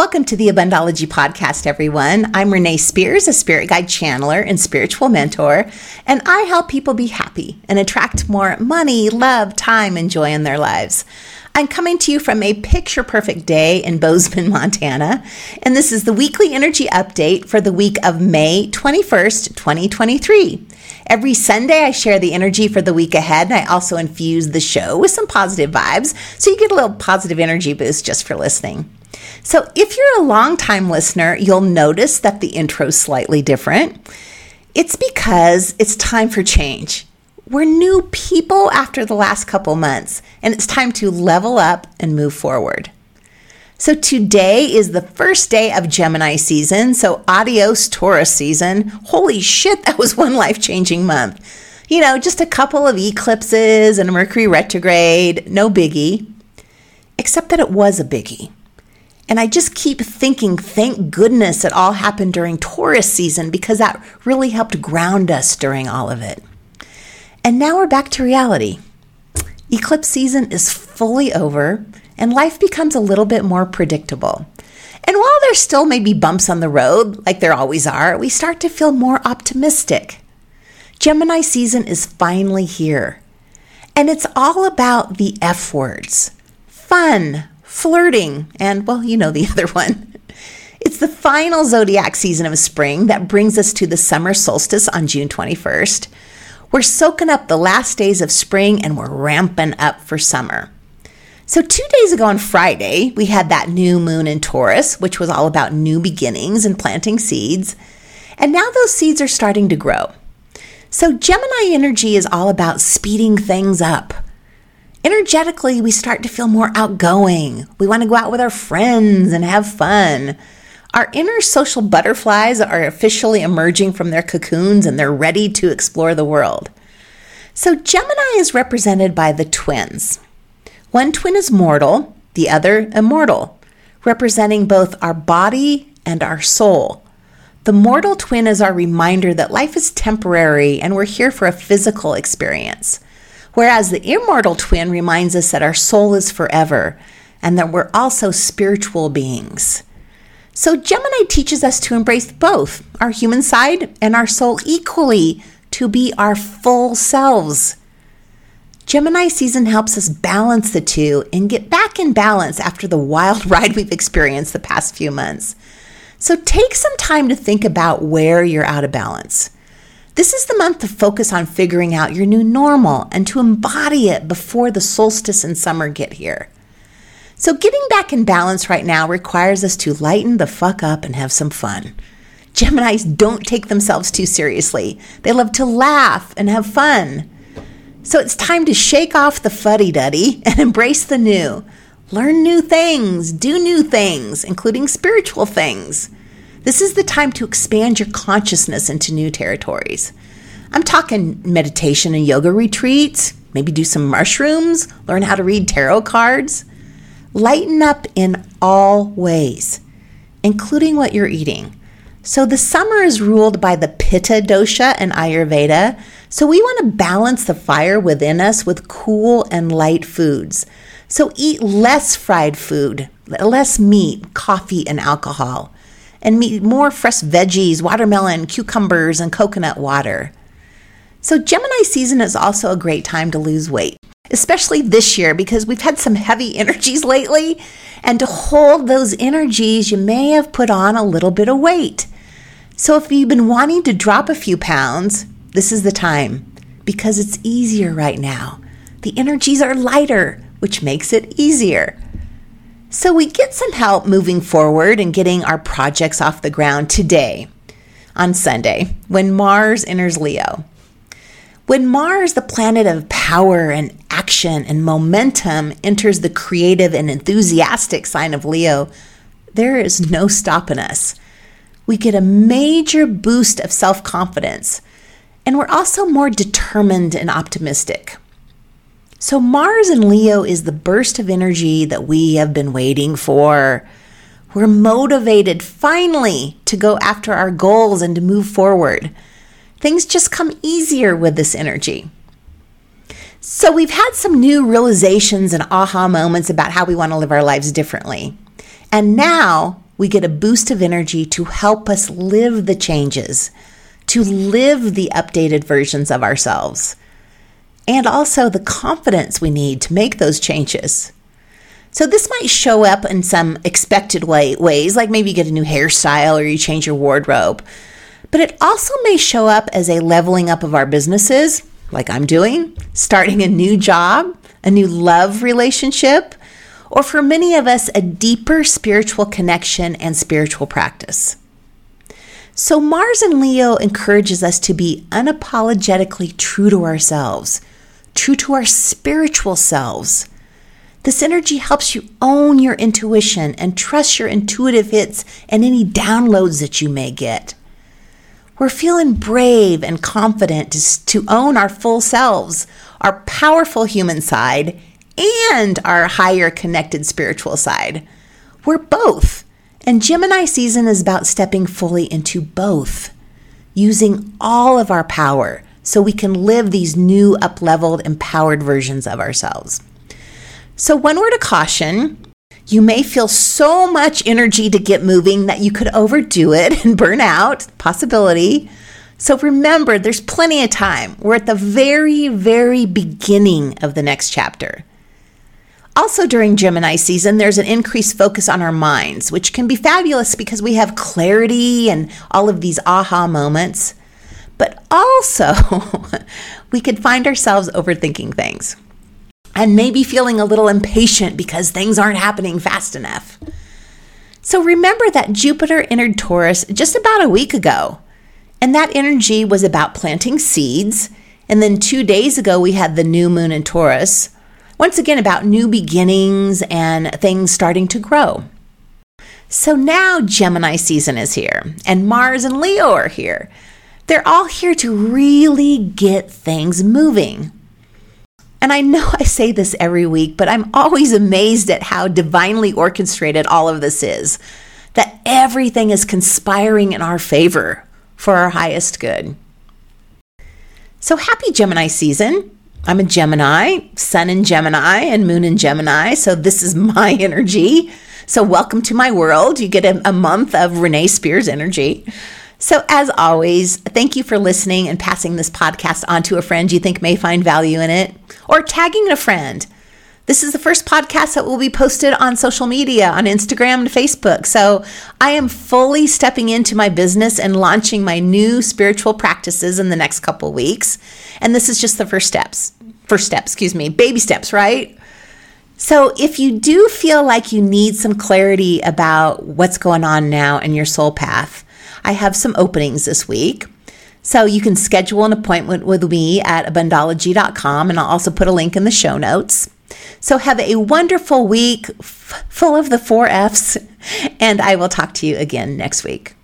Welcome to the Abundology Podcast, everyone. I'm Renee Spears, a spirit guide channeler and spiritual mentor, and I help people be happy and attract more money, love, time, and joy in their lives. I'm coming to you from a picture perfect day in Bozeman, Montana, and this is the weekly energy update for the week of May 21st, 2023. Every Sunday, I share the energy for the week ahead, and I also infuse the show with some positive vibes so you get a little positive energy boost just for listening. So, if you're a long-time listener, you'll notice that the intro is slightly different. It's because it's time for change. We're new people after the last couple months, and it's time to level up and move forward. So, today is the first day of Gemini season. So, adios Taurus season. Holy shit, that was one life changing month. You know, just a couple of eclipses and a Mercury retrograde, no biggie. Except that it was a biggie. And I just keep thinking, thank goodness it all happened during Taurus season because that really helped ground us during all of it. And now we're back to reality. Eclipse season is fully over and life becomes a little bit more predictable. And while there still may be bumps on the road, like there always are, we start to feel more optimistic. Gemini season is finally here. And it's all about the F words fun, flirting, and well, you know the other one. It's the final zodiac season of spring that brings us to the summer solstice on June 21st. We're soaking up the last days of spring and we're ramping up for summer. So, two days ago on Friday, we had that new moon in Taurus, which was all about new beginnings and planting seeds. And now those seeds are starting to grow. So, Gemini energy is all about speeding things up energetically, we start to feel more outgoing. We want to go out with our friends and have fun. Our inner social butterflies are officially emerging from their cocoons and they're ready to explore the world. So, Gemini is represented by the twins. One twin is mortal, the other immortal, representing both our body and our soul. The mortal twin is our reminder that life is temporary and we're here for a physical experience. Whereas the immortal twin reminds us that our soul is forever and that we're also spiritual beings. So Gemini teaches us to embrace both our human side and our soul equally to be our full selves. Gemini season helps us balance the two and get back in balance after the wild ride we've experienced the past few months. So take some time to think about where you're out of balance. This is the month to focus on figuring out your new normal and to embody it before the solstice and summer get here. So, getting back in balance right now requires us to lighten the fuck up and have some fun. Geminis don't take themselves too seriously, they love to laugh and have fun. So, it's time to shake off the fuddy duddy and embrace the new. Learn new things, do new things, including spiritual things. This is the time to expand your consciousness into new territories. I'm talking meditation and yoga retreats, maybe do some mushrooms, learn how to read tarot cards. Lighten up in all ways, including what you're eating. So, the summer is ruled by the Pitta dosha and Ayurveda. So, we want to balance the fire within us with cool and light foods. So, eat less fried food, less meat, coffee, and alcohol and meet more fresh veggies, watermelon, cucumbers, and coconut water. So, Gemini season is also a great time to lose weight, especially this year because we've had some heavy energies lately. And to hold those energies, you may have put on a little bit of weight. So, if you've been wanting to drop a few pounds, this is the time because it's easier right now. The energies are lighter, which makes it easier. So we get some help moving forward and getting our projects off the ground today on Sunday when Mars enters Leo. When Mars, the planet of power and action and momentum, enters the creative and enthusiastic sign of Leo, there is no stopping us. We get a major boost of self confidence, and we're also more determined and optimistic. So, Mars in Leo is the burst of energy that we have been waiting for. We're motivated finally to go after our goals and to move forward. Things just come easier with this energy. So, we've had some new realizations and aha moments about how we want to live our lives differently. And now we get a boost of energy to help us live the changes, to live the updated versions of ourselves, and also the confidence we need to make those changes. So, this might show up in some expected way, ways, like maybe you get a new hairstyle or you change your wardrobe. But it also may show up as a leveling up of our businesses, like I'm doing, starting a new job, a new love relationship, or for many of us, a deeper spiritual connection and spiritual practice. So, Mars and Leo encourages us to be unapologetically true to ourselves, true to our spiritual selves this energy helps you own your intuition and trust your intuitive hits and any downloads that you may get. We're feeling brave and confident to, to own our full selves, our powerful human side, and our higher connected spiritual side. We're both. And Gemini season is about stepping fully into both, using all of our power so we can live these new, up leveled, empowered versions of ourselves. So, one word of caution you may feel so much energy to get moving that you could overdo it and burn out, possibility. So, remember, there's plenty of time. We're at the very, very beginning of the next chapter. Also, during Gemini season, there's an increased focus on our minds, which can be fabulous because we have clarity and all of these aha moments. But also, we could find ourselves overthinking things and maybe feeling a little impatient because things aren't happening fast enough. So remember that Jupiter entered Taurus just about a week ago, and that energy was about planting seeds. And then two days ago, we had the new moon in Taurus, once again about new beginnings and things starting to grow. So now Gemini season is here, and Mars and Leo are here. They're all here to really get things moving. And I know I say this every week, but I'm always amazed at how divinely orchestrated all of this is. That everything is conspiring in our favor for our highest good. So happy Gemini season. I'm a Gemini, Sun in Gemini, and Moon in Gemini. So this is my energy. So welcome to my world. You get a, a month of Renee Spears energy. So, as always, thank you for listening and passing this podcast on to a friend you think may find value in it or tagging a friend. This is the first podcast that will be posted on social media, on Instagram and Facebook. So I am fully stepping into my business and launching my new spiritual practices in the next couple weeks. And this is just the first steps. First step, excuse me, baby steps, right? So if you do feel like you need some clarity about what's going on now in your soul path, I have some openings this week. So you can schedule an appointment with me at abundology.com, and I'll also put a link in the show notes. So have a wonderful week f- full of the four F's, and I will talk to you again next week.